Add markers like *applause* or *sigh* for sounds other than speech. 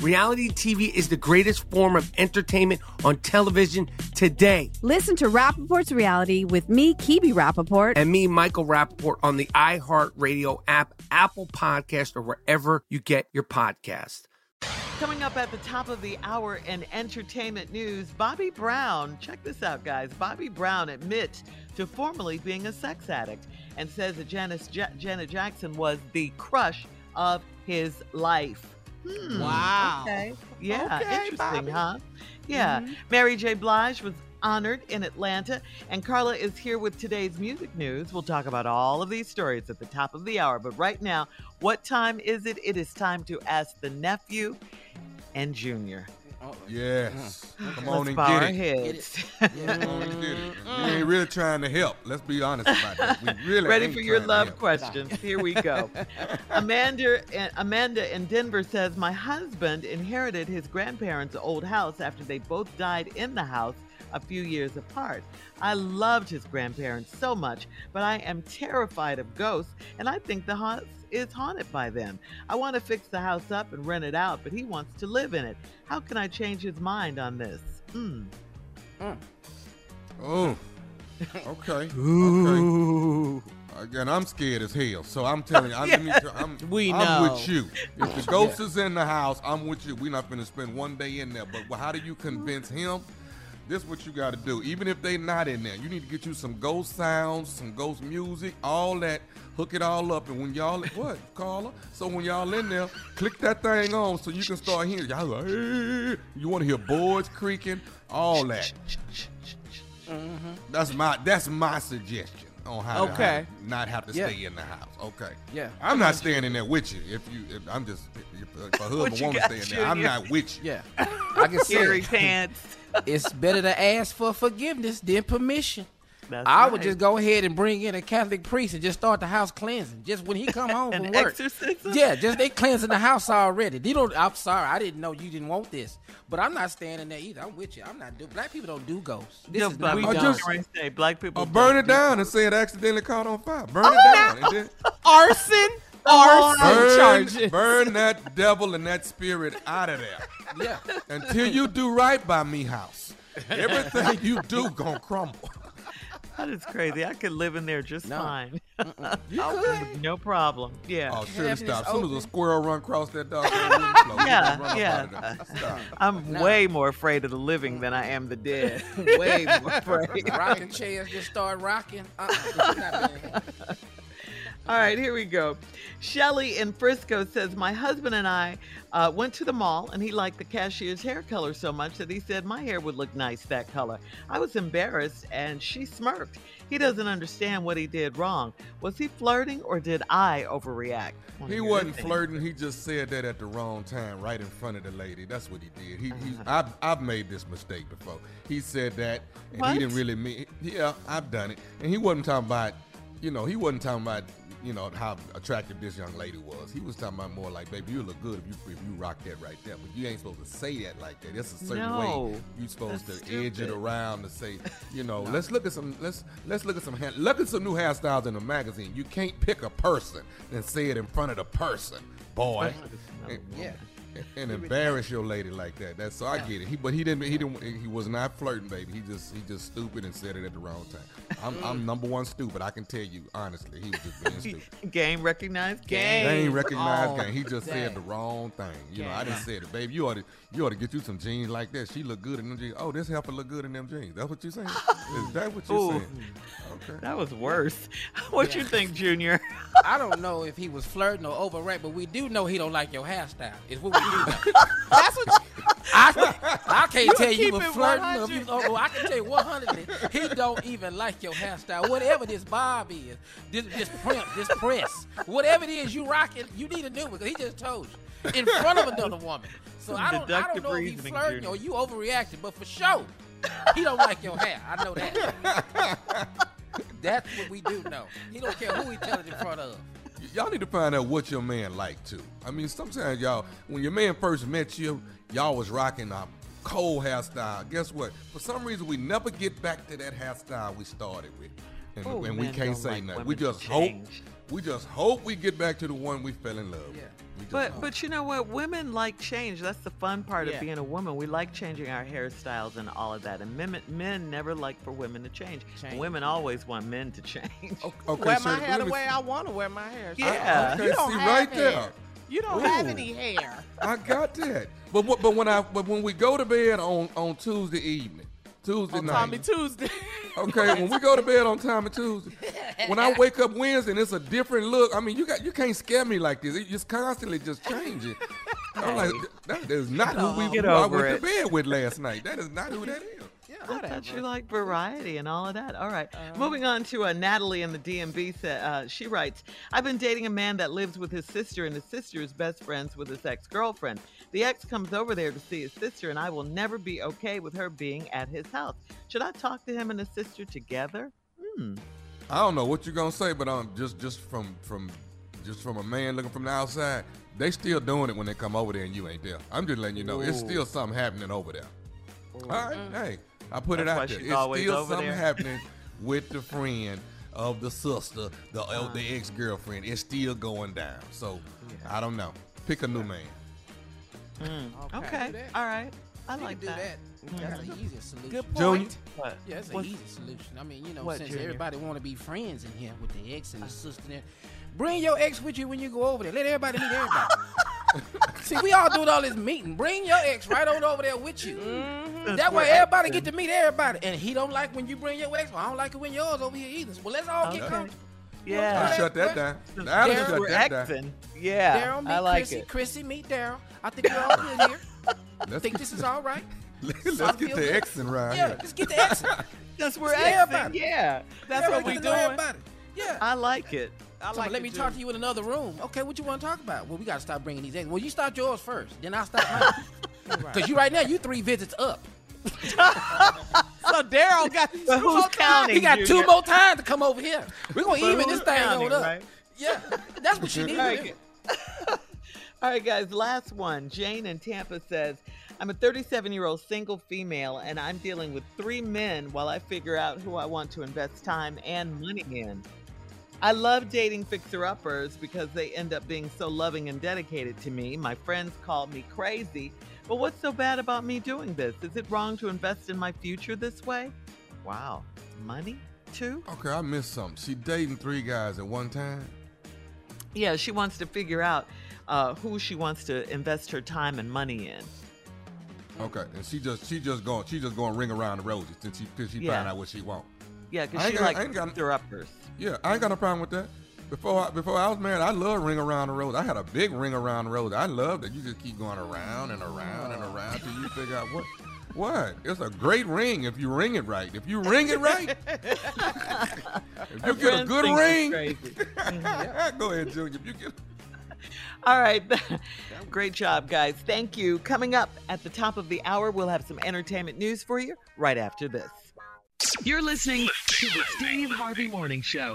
Reality TV is the greatest form of entertainment on television today. Listen to Rapaport's Reality with me, Kebby Rapaport. And me, Michael Rapaport, on the iHeartRadio app, Apple Podcast, or wherever you get your podcast. Coming up at the top of the hour in entertainment news, Bobby Brown. Check this out, guys. Bobby Brown admits to formerly being a sex addict and says that Janice J- Janet Jackson was the crush of his life. Hmm, wow. Okay. Yeah. Okay, interesting, Bobby. huh? Yeah. Mhm. Mary J. Blige was honored in Atlanta, and Carla is here with today's music news. We'll talk about all of these stories at the top of the hour. But right now, what time is it? It is time to ask the nephew and Junior. Yes. Uh-huh. Come Let's on and get it. heads. *laughs* Come on and get it. We ain't really trying to help. Let's be honest about that. We *laughs* really Ready for your love questions. Here we go. *laughs* Amanda, Amanda in Denver says, My husband inherited his grandparents' old house after they both died in the house a few years apart. I loved his grandparents so much, but I am terrified of ghosts, and I think the house is haunted by them. I want to fix the house up and rent it out, but he wants to live in it. How can I change his mind on this? Hmm. Oh. Okay. *laughs* Okay. Again, I'm scared as hell. So I'm telling you, *laughs* I'm, me *laughs* I'm, We I'm know. with you. If the ghost is in the house, I'm with you. We're not going to spend one day in there. But how do you convince him? This is what you got to do. Even if they not in there, you need to get you some ghost sounds, some ghost music, all that. Hook it all up, and when y'all *laughs* what Carla? So when y'all in there, click that thing on so you can start hearing. Y'all like, "Hey." you want to hear boards creaking, all that. Mm-hmm. That's my that's my suggestion on how to Okay. how to not have to Yeah. stay in the house. Okay. Yeah. I'm not staying in there with you. If you, if I'm just if, if a *laughs* husband you want to stay there, I'm not with you. Yeah. *laughs* I can see it. pants. It's better to ask for forgiveness than permission. That's I would just go ahead and bring in a Catholic priest and just start the house cleansing. Just when he come *laughs* home An from work. exorcism? Yeah, just they cleansing the house already. They don't. I'm sorry, I didn't know you didn't want this, but I'm not staying in there either. I'm with you. I'm not do. Black people don't do ghosts. This No, is black not we people don't. don't say black people. Or burn don't it do down and say it accidentally caught on fire. Burn Oh, it down. And then *laughs* arson. Arson burn, charges. burn *laughs* that devil and that spirit out of there. Yeah. Until you do right by me house. Everything you do gonna crumble. That is crazy. I could live in there just No. fine. *laughs* You I'll- could. No problem. Yeah. Oh, surely Having stop. this As soon as a open- squirrel run across that dog, *laughs* yeah, Yeah, yeah. Stop. *laughs* I'm No. way more afraid of the living than I am the dead. way more afraid. Rocking chairs just start rocking. Uh-uh. Not bad. All right, here we go. Shelly in Frisco says, My husband and I uh, went to the mall and he liked the cashier's hair color so much that he said my hair would look nice that color. I was embarrassed and she smirked. He doesn't understand what he did wrong. Was he flirting or did I overreact? He wasn't his flirting. He just said that at the wrong time, right in front of the lady. That's what he did. He, he's, Uh-huh. I've, I've made this mistake before. He said that, and What? he didn't really mean. Yeah, I've done it, and he wasn't talking about, you know, he wasn't talking about, you know, how attractive this young lady was. He was talking about more like, baby, you look good if you if you rock that right there. But you ain't supposed to say that like that. It's a certain No, way you're supposed that's to edge it around to say, *laughs* you know, let's look at some let's let's look at some hair, look at some new hairstyles in the magazine. You can't pick a person and say it in front of the person, boy. And, Yeah. *laughs* and embarrass your lady like that. That's so I get it. He but he didn't he didn't he was not flirting, baby. He just he just stupid and said it at the wrong time. I'm I'm *laughs* number one stupid. I can tell you honestly. He was just being *laughs* stupid. Game recognized game. They ain't recognized Oh, game. He just said the wrong thing. You know, I didn't say it. Baby, you ought to you ought to get you some jeans like that. She look good in them jeans. Oh, this helper look good in them jeans. That's what you saying? Is that what you Ooh. saying? Okay. That was worse. What you think, Junior? I don't know if he was flirting or overreact, but we do know he don't like your hairstyle. Is what we do know. That's what I, I can't tell you keep was flirting or you, oh, oh, I can tell you 100. He don't even like your hairstyle. Whatever this bob is, this this print, this press, whatever it is you rocking, you need to do it because he just told you in front of another woman. So I don't, I don't know if he's flirting or you overreacting, but for sure, he don't like your hair. I know that. *laughs* That's what we do know. He don't care who he tell it in front of. Y'all need to find out what your man like too. I mean, sometimes y'all, when your man first met you, y'all was rocking a cold hairstyle. Guess what? For some reason, we never get back to that hairstyle we started with, and, Oh, and we can't say like nothing. We just hope. Change. We just hope we get back to the one we fell in love with. Yeah. We just But hope. but you know what? Women like change. That's the fun part Yeah. of being a woman. We like changing our hairstyles and all of that. And men, men never like for women to change. Change. Women always want men to *laughs* change. okay, okay wear so my let hair the me- way I want to wear my hair. Yeah. Okay, You don't see have right hair. there. You don't have any hair. I got that. But but when I but when we go to bed on on Tuesday evening, Tuesday On night. Tommy Tuesday. *laughs* Okay, when we go to bed on Tommy Tuesday, when I wake up Wednesday and it's a different look, I mean, you got you can't scare me like this. It's constantly just changing. I'm like, that is not who we Get who I went it. to bed with last night. That is not who that is. I thought you like variety and all of that. All right. Uh-huh. Moving on to uh, Natalie in the DMV. Sa- uh, she writes, I've been dating a man that lives with his sister, and his sister is best friends with his ex girlfriend. The ex comes over there to see his sister, and I will never be okay with her being at his house. Should I talk to him and his sister together? Hmm. I don't know what you're gonna say, but um, just just from from just from a man looking from the outside, they still doing it when they come over there and you ain't there. I'm just letting you know it's still something happening over there. All right, hey, I put it That's why out there. It's still over something there. happening with the friend of the sister, the uh, the uh-huh. ex girlfriend. It's still going down. So I don't know. Pick a new man. Mm. Okay. do that. All right. I You like can do that. that. Mm-hmm. That's an easy solution. Good point. What? Yeah, that's an What's- easy solution. I mean, you know, What, since Junior? everybody want to be friends in here with the ex and the sister, there, bring your ex with you when you go over there. Let everybody meet everybody. *laughs* See, we all doing all this meeting. Bring your ex right on over there with you. Since That way, everybody exing. get to meet everybody. And he don't like when you bring your ex. Well, I don't like it when yours over here either. Well, let's all get comfortable. Yeah. I shut that down. Since I'll Darren, shut we're that down. Yeah. Daryl, meet I like Chrissy. it. Chrissy, meet Daryl. I think we're all good here. I *laughs* Let's, think this is all right. *laughs* let's I get the to good. Xing right Yeah, here. let's get the ex. Since we're See exing. everybody. Yeah. That's what we Everybody get to know doing. everybody. Yeah. I like it. I So like let it, me too. talk to you in another room. Okay, what you want to talk about? Well, we got to stop bringing these eggs. Well, you start yours first, then I'll start mine. *laughs* Because you right now, you three visits up. *laughs* So Daryl got two But more who's times. counting? He got two more times to come over here. We're going to But even this thing counting, on up. right? Yeah, that's what you need All to right, do. All right, guys, last one. Jane in Tampa says, I'm a 37 year old single female and I'm dealing with three men while I figure out who I want to invest time and money in. I love dating fixer uppers because they end up being so loving and dedicated to me. My friends call me crazy, but what's so bad about me doing this? Is it wrong to invest in my future this way? Wow. Money? too. Okay, I missed something. She dating three guys at one time. Yeah, she wants to figure out uh, who she wants to invest her time and money in. Okay, and she just she just going she just going ring around the roses till she till she Yeah. find out what she want. Yeah, because she got- like I ain't got- her uppers. Yeah, I ain't got no problem with that. Before I, before I was married, I loved ring around the rose. I had a big ring around the rose. I loved that you just keep going around and around and around till you figure out what. What? It's a great ring if you ring it right. If you ring it right, *laughs* if you get a good ring, *laughs* go ahead, Junior. If you get *laughs* All right. Great job, guys. Thank you. Coming up at the top of the hour, we'll have some entertainment news for you right after this. You're listening to the Steve Harvey Morning Show.